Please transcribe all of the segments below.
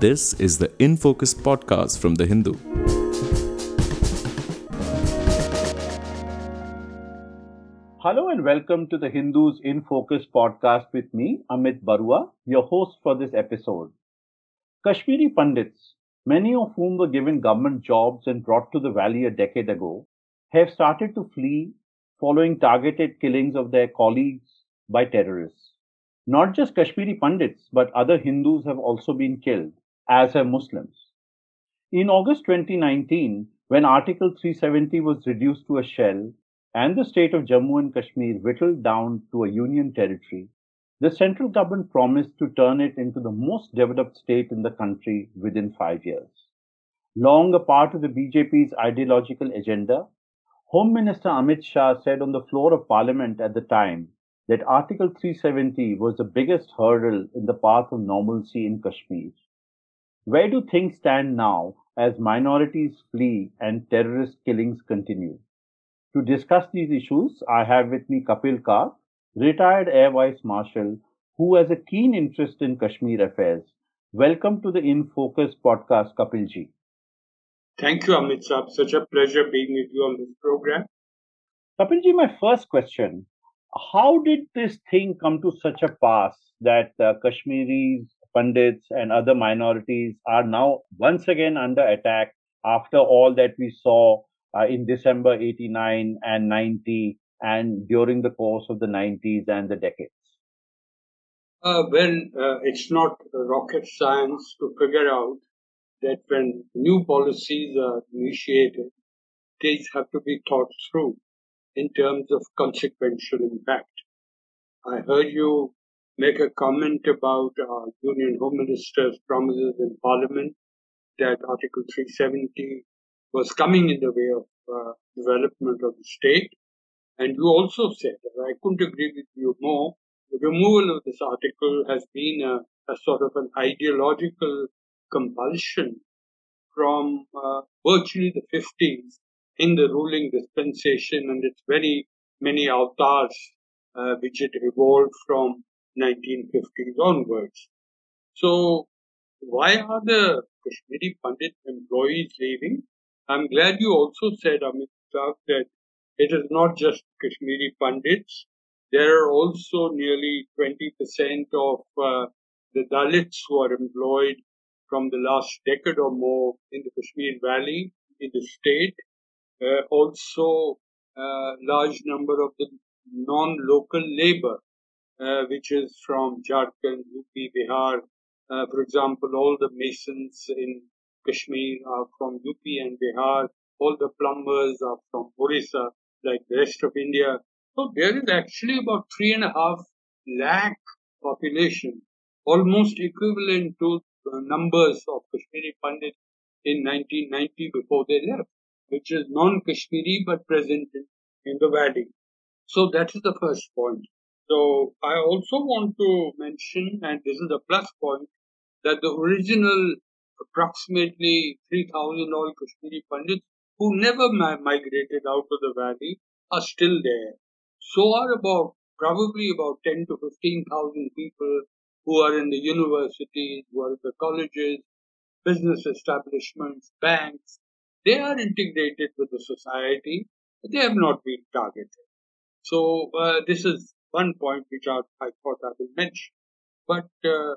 This is the In Focus podcast from The Hindu. Hello and welcome to the Hindu's in Focus podcast with me, Amit Baruah, your host for this episode. Kashmiri Pandits, many of whom were given government jobs and brought to the valley a decade ago, have started to flee following targeted killings of their colleagues by terrorists. Not just Kashmiri Pandits, but other Hindus have also been killed, as have Muslims. In August 2019, when Article 370 was reduced to a shell and the state of Jammu and Kashmir whittled down to a union territory, the central government promised to turn it into the most developed state in the country within five years. Long a part of the BJP's ideological agenda, Home Minister Amit Shah said on the floor of Parliament at the time that Article 370 was the biggest hurdle in the path of normalcy in Kashmir. Where do things stand now as minorities flee and terrorist killings continue? To discuss these issues, I have with me Kapil Kak, retired Air Vice Marshal, who has a keen interest in Kashmir affairs. Welcome to the In Focus podcast, Kapilji. Thank you, Amit Saab. Such a pleasure being with you on this program. Kapilji, my first question How did this thing come to such a pass that uh, Kashmiris, Pandits, and other minorities are now once again under attack after all that we saw uh, in December 89 and 90 and during the course of the 90s and the decades? Uh, well, uh, it's not rocket science to figure out that when new policies are initiated, these have to be thought through in terms of consequential impact. I heard you make a comment about our Union Home Minister's promises in Parliament that Article 370 was coming in the way of uh, development of the state. And you also said, and I couldn't agree with you more, the removal of this article has been a, a sort of an ideological compulsion from uh, virtually the 50s in the ruling dispensation and its very many avatars uh, which it evolved from 1950s onwards. So why are the Kashmiri Pandit employees leaving? I'm glad you also said, Amit that it is not just Kashmiri Pandits. There are also nearly 20% of uh, the Dalits who are employed from the last decade or more in the Kashmir Valley, in the state. Uh, also, a uh, large number of the non-local labor, which is from Jharkhand, UP, Bihar. Uh, for example, all the masons in Kashmir are from UP and Bihar. All the plumbers are from Orissa, like the rest of India. So there is actually about three and a half lakh population, almost equivalent to the numbers of Kashmiri Pandits in 1990 before they left, which is non-Kashmiri but present in the valley. So that is the first point. So I also want to mention, and this is a plus point, that the original approximately 3,000 old Kashmiri Pandits who never migrated out of the valley are still there. So are about probably about 10 to 15,000 people who are in the universities, who are in the colleges, business establishments, banks. They are integrated with the society. They have not been targeted. So uh, this is one point which I, I thought I will mention. But uh,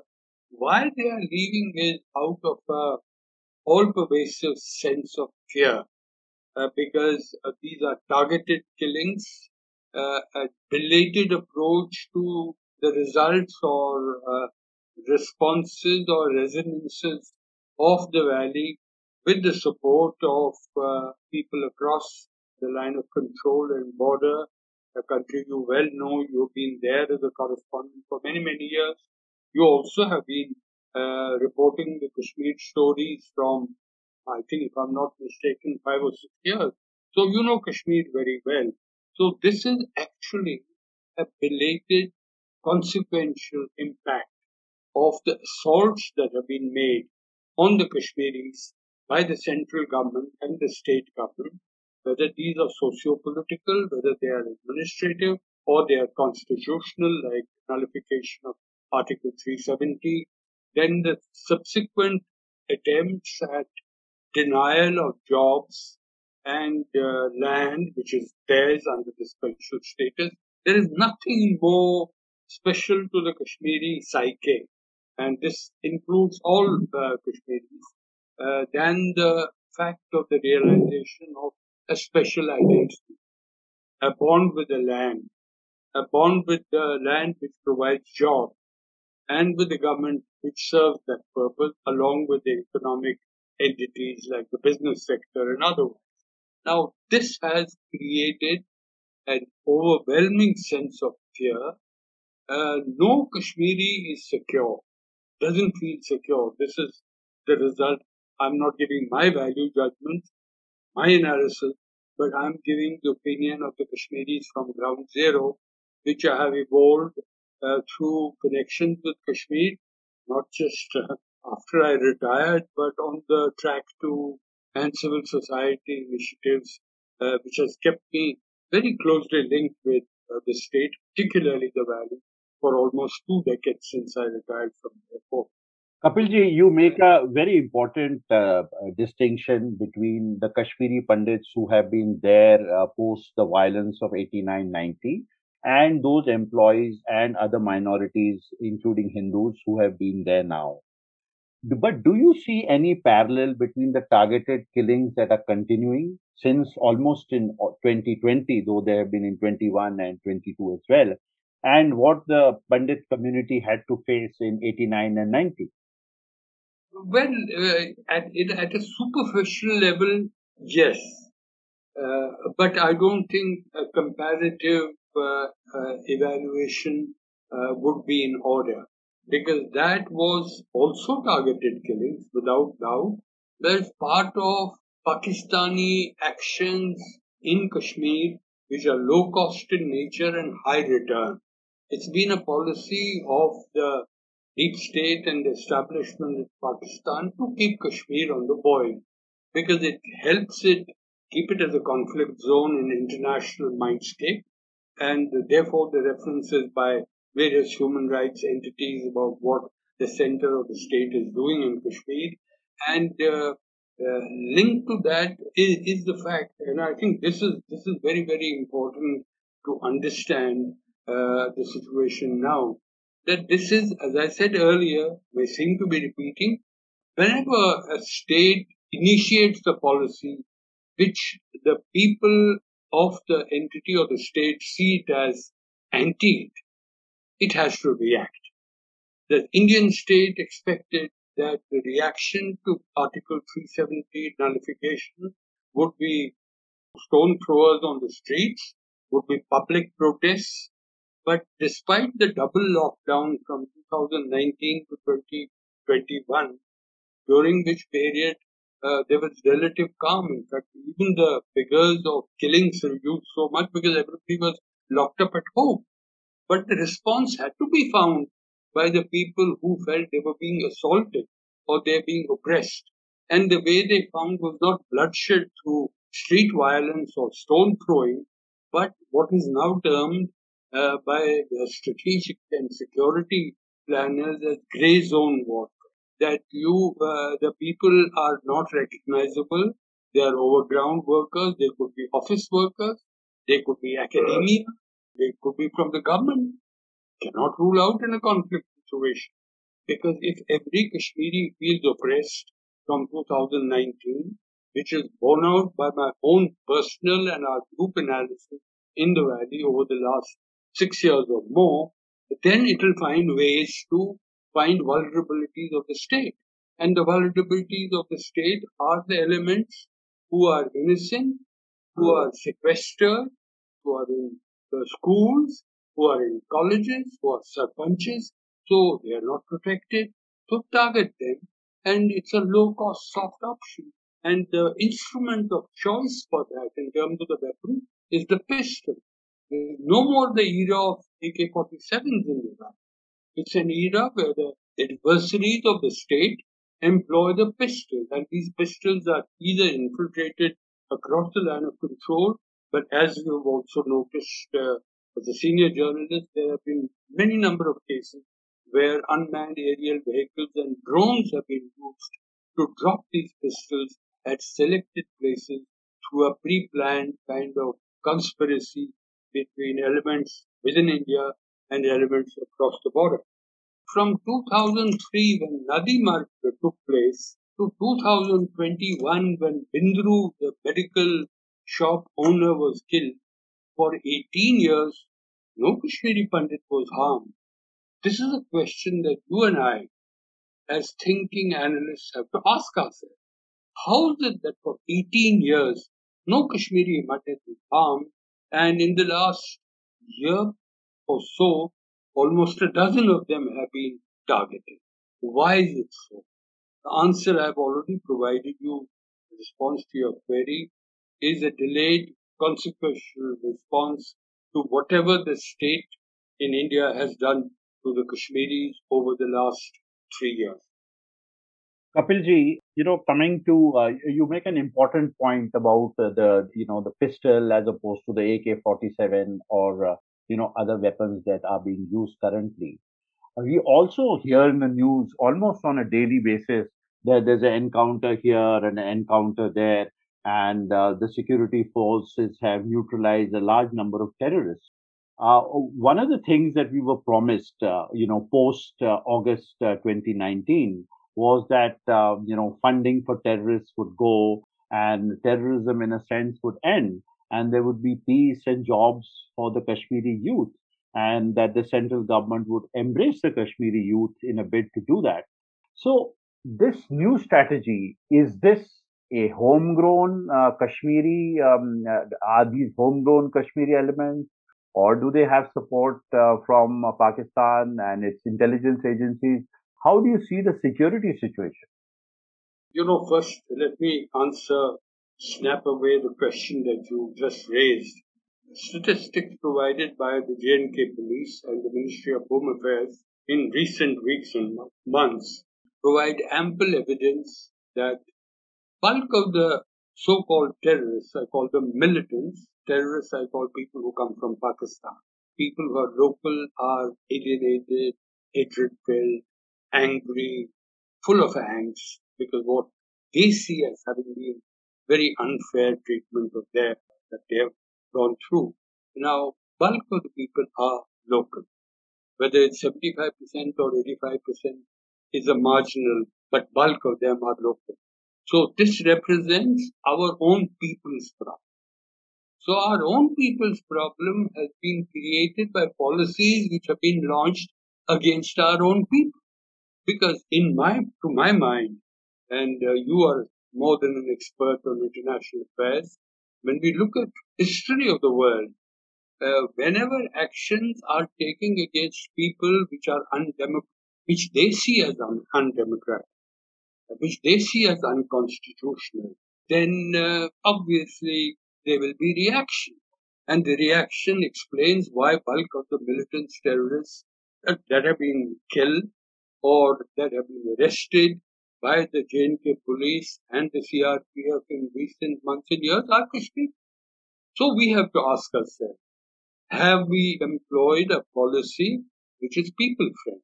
why they are leaving is out of a all-pervasive sense of fear, uh, because uh, these are targeted killings, uh, a belated approach to the results or uh, responses or resonances of the valley with the support of uh, people across the line of control and border, a country you well know, you've been there as a correspondent for many, many years. You also have been uh, reporting the Kashmir stories from, I think, if I'm not mistaken, five or six years. So you know Kashmir very well. So this is actually a belated consequential impact of the assaults that have been made on the Kashmiris by the central government and the state government, whether these are socio-political, whether they are administrative, or they are constitutional, like nullification of Article 370, then the subsequent attempts at denial of jobs and uh, land, which is theirs under the special status. There is nothing more special to the Kashmiri psyche, and this includes all uh, Kashmiris, uh, than the fact of the realization of a special identity, a bond with the land, a bond with the land which provides jobs, and with the government which serves that purpose, along with the economic entities like the business sector and otherwise. Now, this has created an overwhelming sense of fear. Uh, no Kashmiri is secure, doesn't feel secure. This is the result. I'm not giving my value judgment, my analysis, but I'm giving the opinion of the Kashmiris from ground zero, which I have evolved uh, through connections with Kashmir, not just uh, after I retired, but on the track two and civil society initiatives, uh, which has kept me very closely linked with uh, the state, particularly the valley, for almost two decades since I retired from the airport. Kapilji, you make a very important uh, distinction between the Kashmiri Pandits who have been there uh, post the violence of 89 90 and those employees and other minorities, including Hindus, who have been there now. But do you see any parallel between the targeted killings that are continuing since almost in 2020, uh, though they have been in 21 and 22 as well, and what the Pandit community had to face in 89 and 90? Well, uh, at, at a superficial level, yes. Uh, but I don't think a comparative uh, uh, evaluation uh, would be in order because that was also targeted killings without doubt. That's part of Pakistani actions in Kashmir which are low cost in nature and high return. It's been a policy of the deep state and establishment in Pakistan to keep Kashmir on the boil because it helps it keep it as a conflict zone in international mindscape and therefore the references by various human rights entities about what the center of the state is doing in Kashmir. And uh, uh, linked to that is, is, the fact, and I think this is this is very very important to understand uh, the situation now. That this is, as I said earlier, we seem to be repeating. Whenever a state initiates a policy which the people of the entity or the state see it as anti it has to react. The Indian state expected that the reaction to Article 370 nullification would be stone throwers on the streets, would be public protests. But despite the double lockdown from 2019 to 2021, during which period uh, there was relative calm. In fact, even the figures of killings reduced so much because everybody was locked up at home. But the response had to be found by the people who felt they were being assaulted or they're being oppressed. And the way they found was not bloodshed through street violence or stone throwing, but what is now termed uh, by the strategic and security planners as gray zone warfare that you, uh, the people are not recognizable. They are overground workers. They could be office workers. They could be academia. They could be from the government. Cannot rule out in a conflict situation. Because if every Kashmiri feels oppressed from 2019, which is borne out by my own personal and our group analysis in the valley over the last six years or more, then it will find ways to find vulnerabilities of the state. And the vulnerabilities of the state are the elements who are innocent, who hmm. are sequestered, who are in the schools, who are in colleges, who are sarpanches, so they are not protected. So target them, and it's a low cost soft option. And the instrument of choice for that in terms of the weapon is the pistol. No more the era of AK 47s in Iran. It's an era where the adversaries of the state employ the pistol, and these pistols are either infiltrated across the line of control, but as you've also noticed uh, as a senior journalist, there have been many number of cases where unmanned aerial vehicles and drones have been used to drop these pistols at selected places through a pre-planned kind of conspiracy between elements within India and elements across the border. From 2003, when Nadimarg took place, to 2021, when Bindroo, the medical shop owner, was killed, for 18 years, no Kashmiri Pandit was harmed. This is a question that you and I, as thinking analysts, have to ask ourselves. How is it that for 18 years, no Kashmiri Pandit was harmed, and in the last year or so, almost a dozen of them have been targeted? Why is it so? The answer I've already provided you in response to your query is a delayed consequential response to whatever the state in India has done to the Kashmiris over the last three years. Kapilji, you know, coming to uh, you make an important point about uh, the you know the pistol as opposed to the AK-47 or uh, you know other weapons that are being used currently. We also hear in the news almost on a daily basis that there's an encounter here and an encounter there, and uh, the security forces have neutralized a large number of terrorists. Uh, one of the things that we were promised, uh, you know, post August uh, 2019 was that, uh, you know, funding for terrorists would go and terrorism in a sense would end and there would be peace and jobs for the Kashmiri youth and that the central government would embrace the Kashmiri youth in a bid to do that. So this new strategy, is this a homegrown uh, Kashmiri, um, uh, are these homegrown Kashmiri elements? Or do they have support uh, from uh, Pakistan and its intelligence agencies? How do you see the security situation? You know, first, let me answer, snap away the question that you just raised. Statistics provided by the J&K police and the Ministry of Home Affairs in recent weeks and months provide ample evidence that bulk of the so-called terrorists, I call them militants, terrorists I call people who come from Pakistan. People who are local are alienated, hatred-filled, angry, full of angst because what they see as having been very unfair treatment of their that they have gone through. Now, bulk of the people are local. Whether it's 75% or 85% is a marginal, but bulk of them are local. So this represents our own people's problem. So our own people's problem has been created by policies which have been launched against our own people. Because in my, to my mind, and uh, you are more than an expert on international affairs, when we look at history of the world, uh, whenever actions are taken against people which are undemocratic, which they see as un- undemocratic, which they see as unconstitutional, then uh, obviously there will be reaction. And the reaction explains why bulk of the militants, terrorists that, that have been killed or that have been arrested by the J&K police and the CRPF in recent months and years are Kashmir. So we have to ask ourselves, have we employed a policy which is people friendly?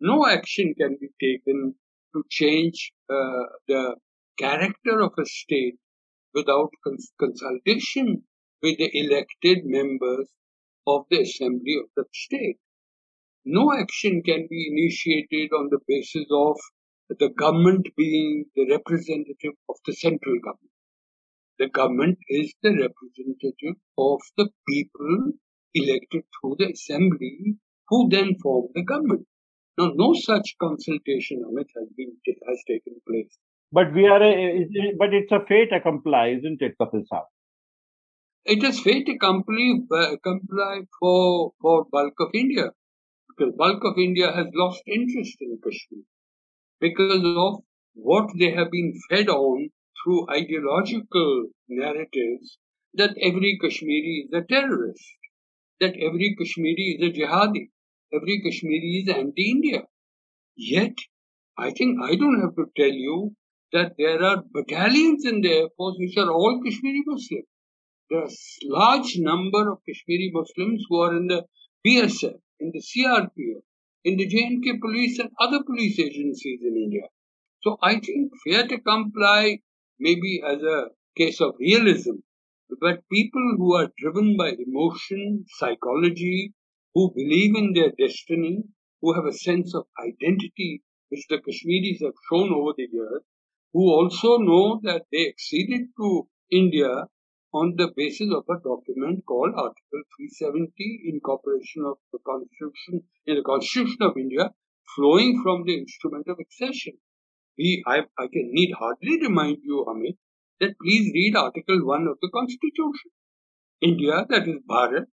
No action can be taken to change uh, the character of a state without cons- consultation with the elected members of the assembly of the state. No action can be initiated on the basis of the government being the representative of the central government. The government is the representative of the people elected through the assembly who then form the government. Now, no such consultation, Amit, has been has taken place. But we are, a, but it's a fait accompli, isn't it, Kapil Saab? It is fait accompli, uh, accompli for for bulk of India, because bulk of India has lost interest in Kashmir because of what they have been fed on through ideological narratives that every Kashmiri is a terrorist, that every Kashmiri is a jihadi, every Kashmiri is anti-India. Yet, I think I don't have to tell you that there are battalions in the Air Force which are all Kashmiri Muslims. There are large number of Kashmiri Muslims who are in the BSF, in the CRPF, in the J&K police and other police agencies in India. So I think fait accompli maybe as a case of realism, but people who are driven by emotion, psychology, who believe in their destiny, who have a sense of identity, which the Kashmiris have shown over the years, who also know that they acceded to India on the basis of a document called Article 370, incorporation of the Constitution in the Constitution of India, flowing from the instrument of accession. We, I, I can need hardly remind you, Amit, that please read Article 1 of the Constitution. India, that is Bharat,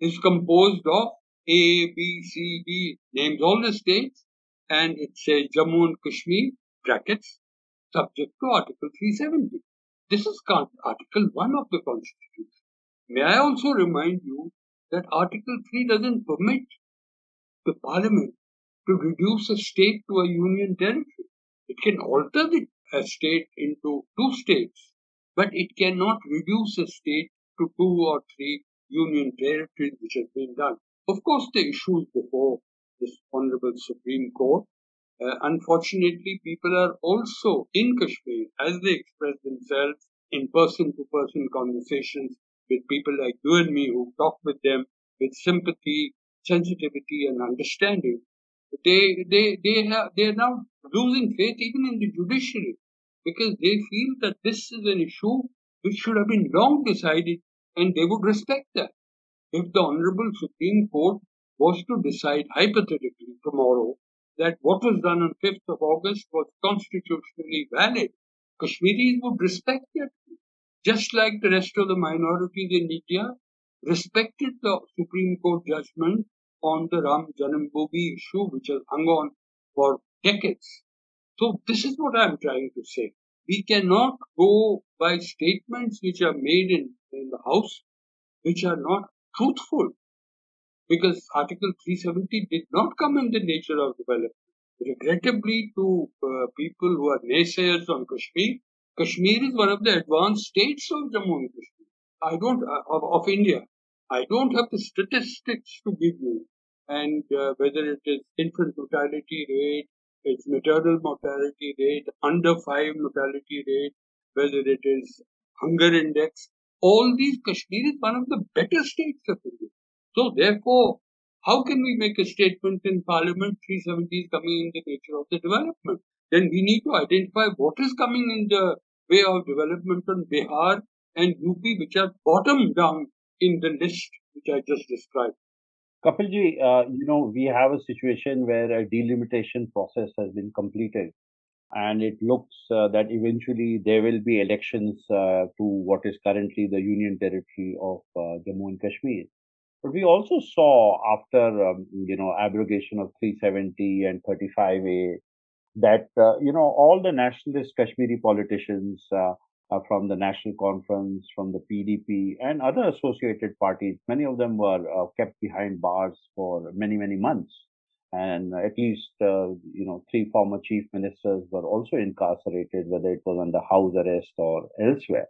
is composed of A, B, C, D, names all the states, and it says Jammu and Kashmir, brackets, subject to Article 370. This is Article 1 of the Constitution. May I also remind you that Article 3 doesn't permit the Parliament to reduce a state to a union territory. It can alter the a state into two states, but it cannot reduce a state to two or three union territories, which has been done. Of course, the issue is before this Honorable Supreme Court. Uh, unfortunately, people are also in Kashmir, as they express themselves in person to person conversations with people like you and me who talk with them with sympathy, sensitivity, and understanding. They, they, they, have, they are now losing faith even in the judiciary because they feel that this is an issue which should have been long decided and they would respect that. If the Honorable Supreme Court was to decide hypothetically tomorrow that what was done on 5th of August was constitutionally valid, Kashmiris would respect it, just like the rest of the minorities in India respected the Supreme Court judgment on the Ram Janmabhoomi issue, which has hung on for decades. So this is what I'm trying to say. We cannot go by statements which are made in, in the House, which are not truthful, because Article 370 did not come in the nature of development. Regrettably, to uh, people who are naysayers on Kashmir, Kashmir is one of the advanced states of Jammu and Kashmir. I don't uh, of, of India. I don't have the statistics to give you, and uh, whether it is infant mortality rate, its maternal mortality rate, under five mortality rate, whether it is hunger index, all these Kashmir is one of the better states of India. So therefore, how can we make a statement in Parliament 370 is coming in the nature of the development? Then we need to identify what is coming in the way of development on Bihar and UP, which are bottom down in the list which I just described. Kapilji, uh, you know, we have a situation where a delimitation process has been completed, and it looks uh, that eventually there will be elections uh, to what is currently the Union Territory of uh, Jammu and Kashmir. But we also saw after, um, you know, abrogation of 370 and 35A that, uh, you know, all the nationalist Kashmiri politicians uh, uh, from the National Conference, from the PDP, and other associated parties, many of them were uh, kept behind bars for many, many months. And at least, uh, you know, three former chief ministers were also incarcerated, whether it was under house arrest or elsewhere.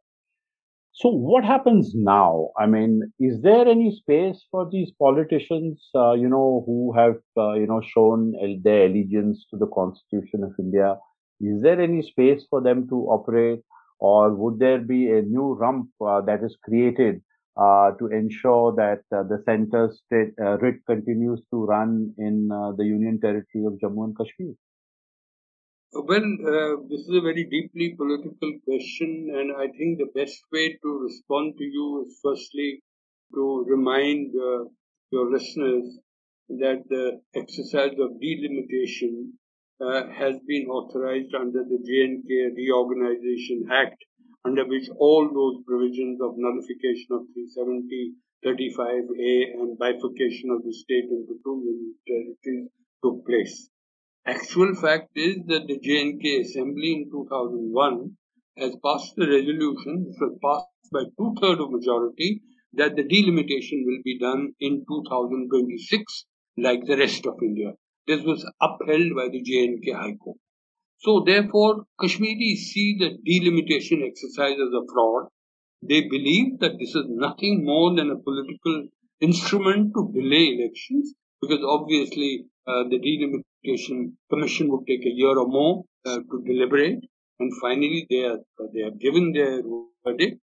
So what happens now? I mean, is there any space for these politicians, uh, you know, who have, uh, you know, shown their allegiance to the Constitution of India? Is there any space for them to operate, or would there be a new rump uh, that is created uh, to ensure that uh, the center state uh, writ continues to run in the Union Territory of Jammu and Kashmir? Well, uh, this is a very deeply political question, and I think the best way to respond to you is firstly to remind uh, your listeners that the exercise of delimitation uh, has been authorized under the J&K Reorganization Act, under which all those provisions of nullification of 370, 35A, and bifurcation of the state into two union territories took place. Actual fact is that the J&K Assembly in 2001 has passed a resolution, which was passed by two-thirds of majority, that the delimitation will be done in 2026 like the rest of India. This was upheld by the J&K High Court. So therefore, Kashmiris see the delimitation exercise as a fraud. They believe that this is nothing more than a political instrument to delay elections because obviously uh, the delimitation Commission would take a year or more uh, to deliberate, and finally they are, they have given their verdict.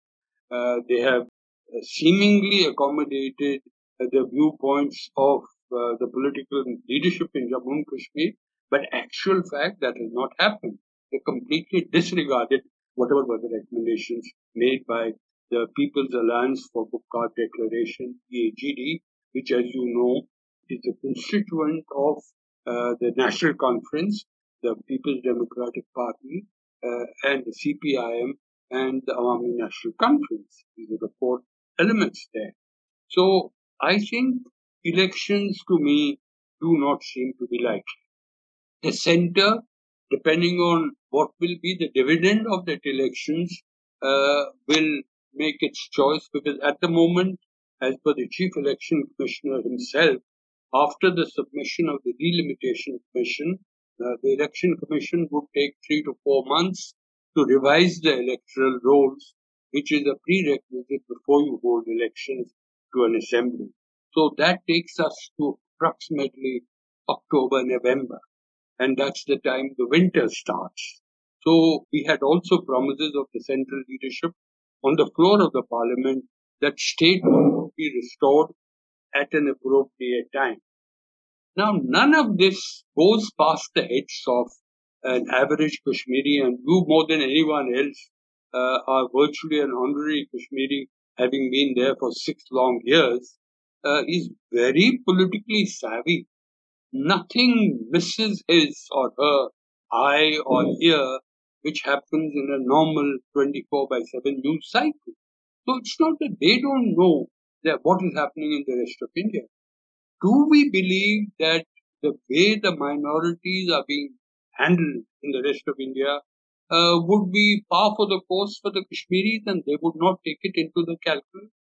Uh, they have uh, seemingly accommodated uh, the viewpoints of uh, the political leadership in Jammu and Kashmir, but actual fact that has not happened. They completely disregarded whatever were the recommendations made by the People's Alliance for Gupkar Declaration, PAGD, which, as you know, is a constituent of uh, the National Conference, the People's Democratic Party, uh, and the CPIM and the Awami National Conference. These are the four elements there. So I think elections to me do not seem to be likely. The center, depending on what will be the dividend of that elections, uh, will make its choice because at the moment, as per the Chief Election Commissioner himself, after the submission of the delimitation commission, uh, the election commission would take three to four months to revise the electoral rolls, which is a prerequisite before you hold elections to an assembly. So that takes us to approximately October, November, and that's the time the winter starts. So we had also promises of the central leadership on the floor of the parliament that state would be restored at an appropriate time. Now, none of this goes past the heads of an average Kashmiri, and you more than anyone else uh, are virtually an honorary Kashmiri, having been there for six long years, uh, is very politically savvy. Nothing misses his or her eye or ear which happens in a normal 24 by 7 news cycle. So it's not that they don't know that what is happening in the rest of India. Do we believe that the way the minorities are being handled in the rest of India uh, would be par for the course for the Kashmiris and they would not take it into the calculus?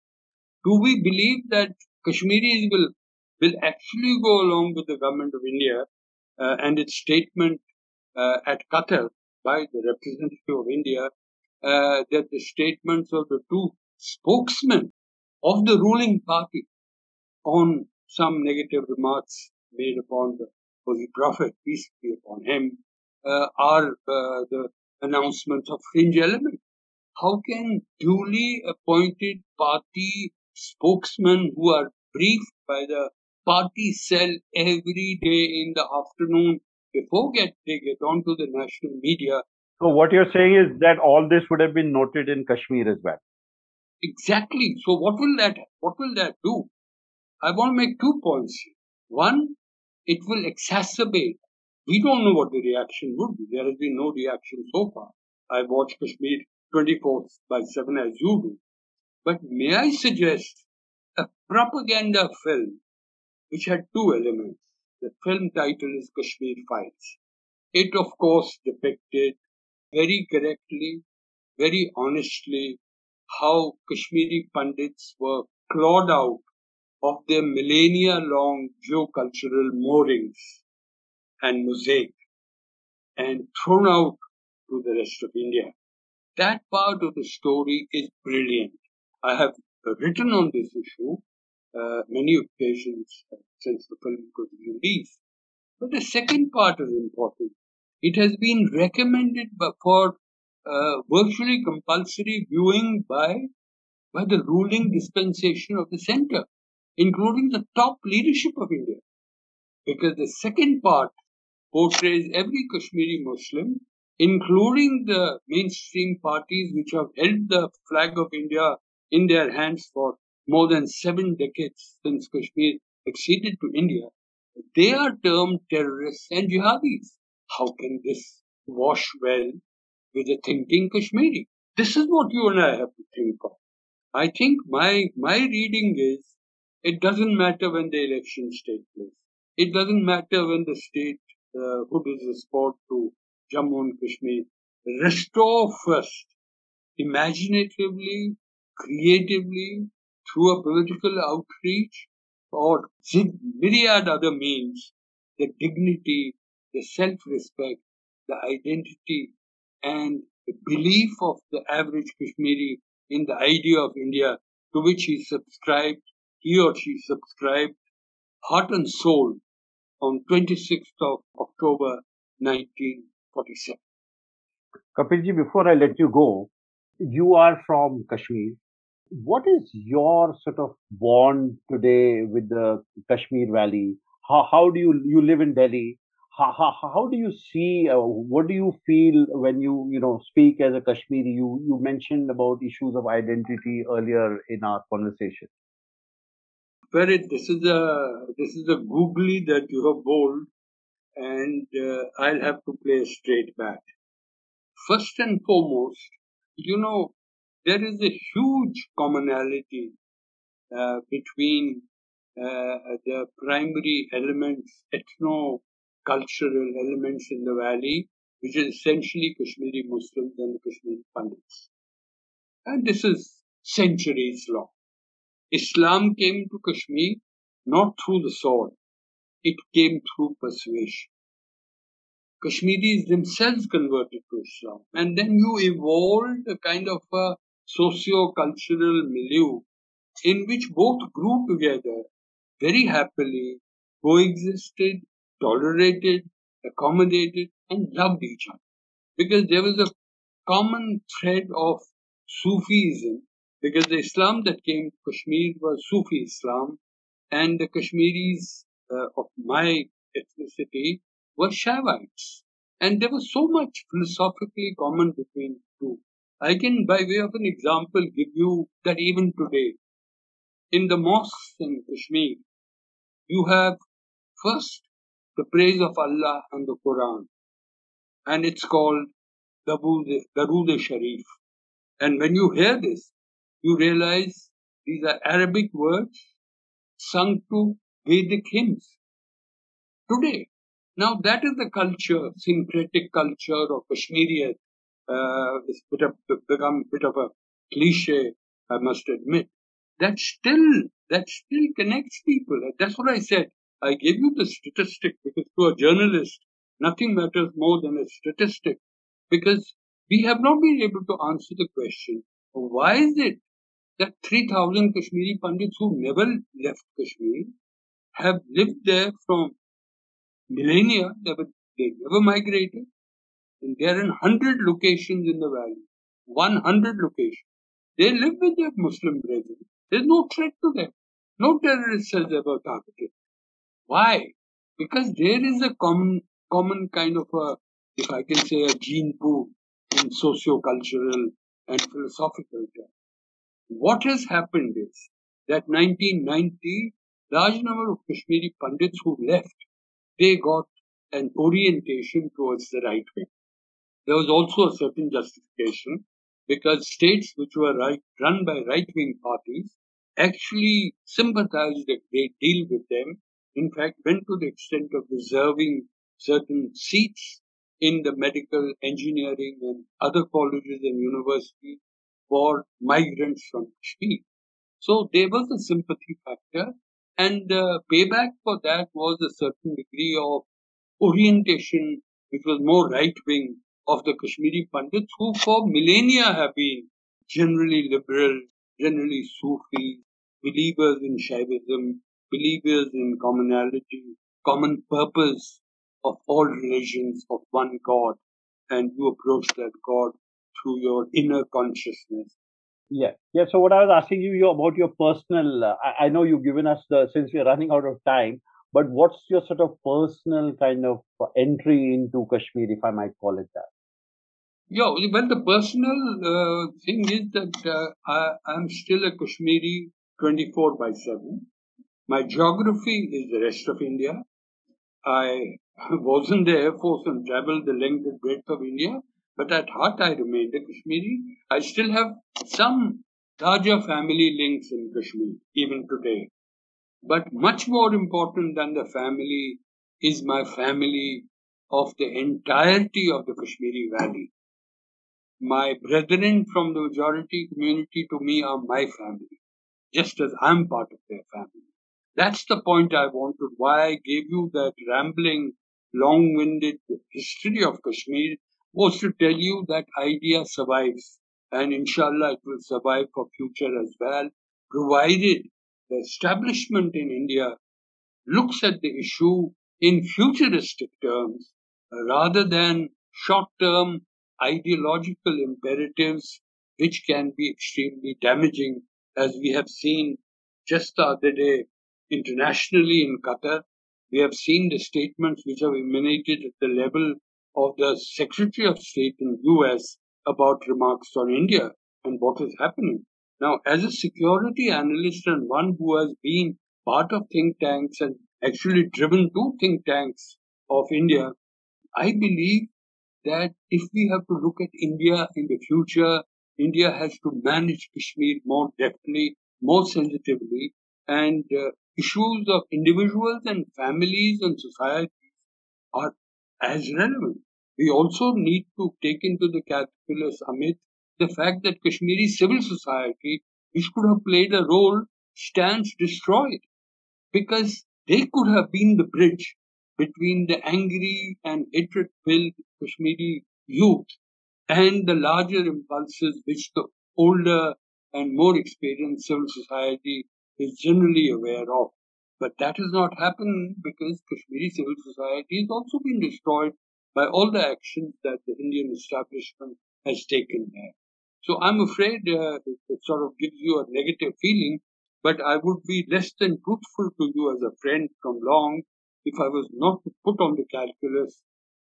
Do we believe that Kashmiris will will actually go along with the government of India uh, and its statement uh, at Qatar by the representative of India uh, that the statements of the two spokesmen of the ruling party on some negative remarks made upon the Holy Prophet, peace be upon him, uh, are uh, the announcements of fringe element. How can duly appointed party spokesmen who are briefed by the party cell every day in the afternoon before get, they get onto the national media. So what you're saying is that all this would have been noted in Kashmir as well. Exactly. So what will that what will that do? I want to make two points. One, it will exacerbate. We don't know what the reaction would be. There has been no reaction so far. I watch Kashmir 24 by 7 as you do. But may I suggest a propaganda film which had two elements. The film title is Kashmir Files. It, of course, depicted very correctly, very honestly, how Kashmiri Pandits were clawed out of their millennia long geocultural moorings and mosaic and thrown out to the rest of India. That part of the story is brilliant. I have written on this issue uh, many occasions since the film was released. But the second part is important. It has been recommended for uh, virtually compulsory viewing by, by the ruling dispensation of the center, including the top leadership of India. Because the second part portrays every Kashmiri Muslim, including the mainstream parties which have held the flag of India in their hands for more than seven decades since Kashmir acceded to India, they are termed terrorists and jihadis. How can this wash well with a thinking Kashmiri? This is what you and I have to think of. I think my my reading is it doesn't matter when the elections take place. It doesn't matter when the state uh, who the sport to Jammu and Kashmir restore first imaginatively, creatively, through a political outreach or myriad other means, the dignity, the self-respect, the identity, and the belief of the average Kashmiri in the idea of India to which he subscribed, he or she subscribed heart and soul on 26th of October 1947. Kapilji, before I let you go, you are from Kashmir. What is your sort of bond today with the Kashmir Valley? How, how do you you live in Delhi? How, how, how do you see? Uh, what do you feel when you you know speak as a Kashmiri? You you mentioned about issues of identity earlier in our conversation. Very, this is a this is a googly that you have bowled, and uh, I'll have to play a straight back. First and foremost, you know, there is a huge commonality uh, between uh, the primary elements, ethno-cultural elements in the valley, which is essentially Kashmiri Muslims and Kashmiri Pandits. And this is centuries long. Islam came to Kashmir not through the sword, it came through persuasion. Kashmiris themselves converted to Islam. And then you evolved a kind of a socio-cultural milieu in which both grew together very happily, coexisted, tolerated, accommodated, and loved each other. Because there was a common thread of Sufism, because the Islam that came to Kashmir was Sufi Islam, and the Kashmiris uh, of my ethnicity were Shaivites. And there was so much philosophically common between the two. I can, by way of an example, give you that even today, in the mosques in Kashmir, you have first the praise of Allah and the Quran, and it's called Darood Sharif. And when you hear this, you realize these are Arabic words sung to Vedic hymns. Today, now that is the culture, syncretic culture of Kashmiriyat. Uh, it's bit of, become a bit of a cliche, I must admit. That still, that still connects people. That's what I said. I gave you the statistic because to a journalist, nothing matters more than a statistic because we have not been able to answer the question why is it that 3000 Kashmiri Pandits who never left Kashmir have lived there from millennia, they, were, they never migrated. And they are in 100 locations in the valley. 100 locations. They live with their Muslim brethren. There's no threat to them. No terrorist has ever targeted. Why? Because there is a common, common kind of a, if I can say, a gene pool in socio-cultural and philosophical terms. What has happened is that 1990, large number of Kashmiri Pandits who left, they got an orientation towards the right wing. There was also a certain justification because states which were right, run by right wing parties actually sympathized a great deal with them. In fact, went to the extent of reserving certain seats in the medical, engineering, and other colleges and universities for migrants from Kashmir. So there was a sympathy factor, and the payback for that was a certain degree of orientation, which was more right wing of the Kashmiri Pandits, who for millennia have been generally liberal, generally Sufi, believers in Shaivism, believers in commonality, common purpose of all religions of one God, and you approach that God through your inner consciousness. Yeah, yeah. So what I was asking you about your personal, uh, I, I, know you've given us the since we're running out of time, but what's your sort of personal kind of entry into Kashmir, if I might call it that? Yeah, well, the personal uh, thing is that uh, I, I'm still a Kashmiri 24 by 7. My geography is the rest of India. I was in the Air Force and traveled the length and breadth of India. But at heart, I remained a Kashmiri. I still have some larger family links in Kashmir, even today. But much more important than the family is my family of the entirety of the Kashmiri Valley. My brethren from the majority community to me are my family, just as I'm part of their family. That's the point I wanted, why I gave you that rambling, long winded history of Kashmir was to tell you that idea survives and inshallah it will survive for future as well, provided the establishment in India looks at the issue in futuristic terms rather than short term ideological imperatives, which can be extremely damaging, as we have seen just the other day internationally in Qatar. We have seen the statements which have emanated at the level of the Secretary of State in US about remarks on India and what is happening. Now, as a security analyst and one who has been part of think tanks and actually driven two think tanks of India, I believe that if we have to look at India in the future, India has to manage Kashmir more deftly, more sensitively, and uh, issues of individuals and families and societies are as relevant. We also need to take into the calculus, Amit, the fact that Kashmiri civil society, which could have played a role, stands destroyed because they could have been the bridge between the angry and hatred filled Kashmiri youth and the larger impulses which the older and more experienced civil society is generally aware of. But that has not happened because Kashmiri civil society has also been destroyed by all the actions that the Indian establishment has taken there. So I'm afraid uh, it, it sort of gives you a negative feeling, but I would be less than truthful to you as a friend from long if I was not to put on the calculus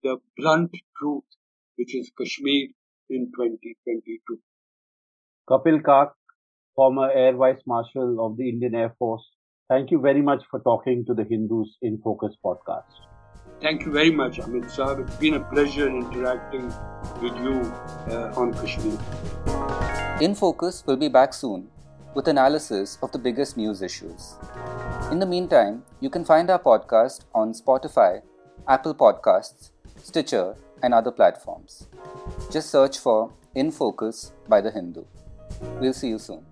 the blunt truth, which is Kashmir in 2022. Kapil Kak, former Air Vice Marshal of the Indian Air Force, thank you very much for talking to the Hindu's in Focus podcast. Thank you very much, Amit Saab. It's been a pleasure interacting with you uh, on Kashmir. In Focus will be back soon with analysis of the biggest news issues. In the meantime, you can find our podcast on Spotify, Apple Podcasts, Stitcher, and other platforms. Just search for In Focus by The Hindu. We'll see you soon.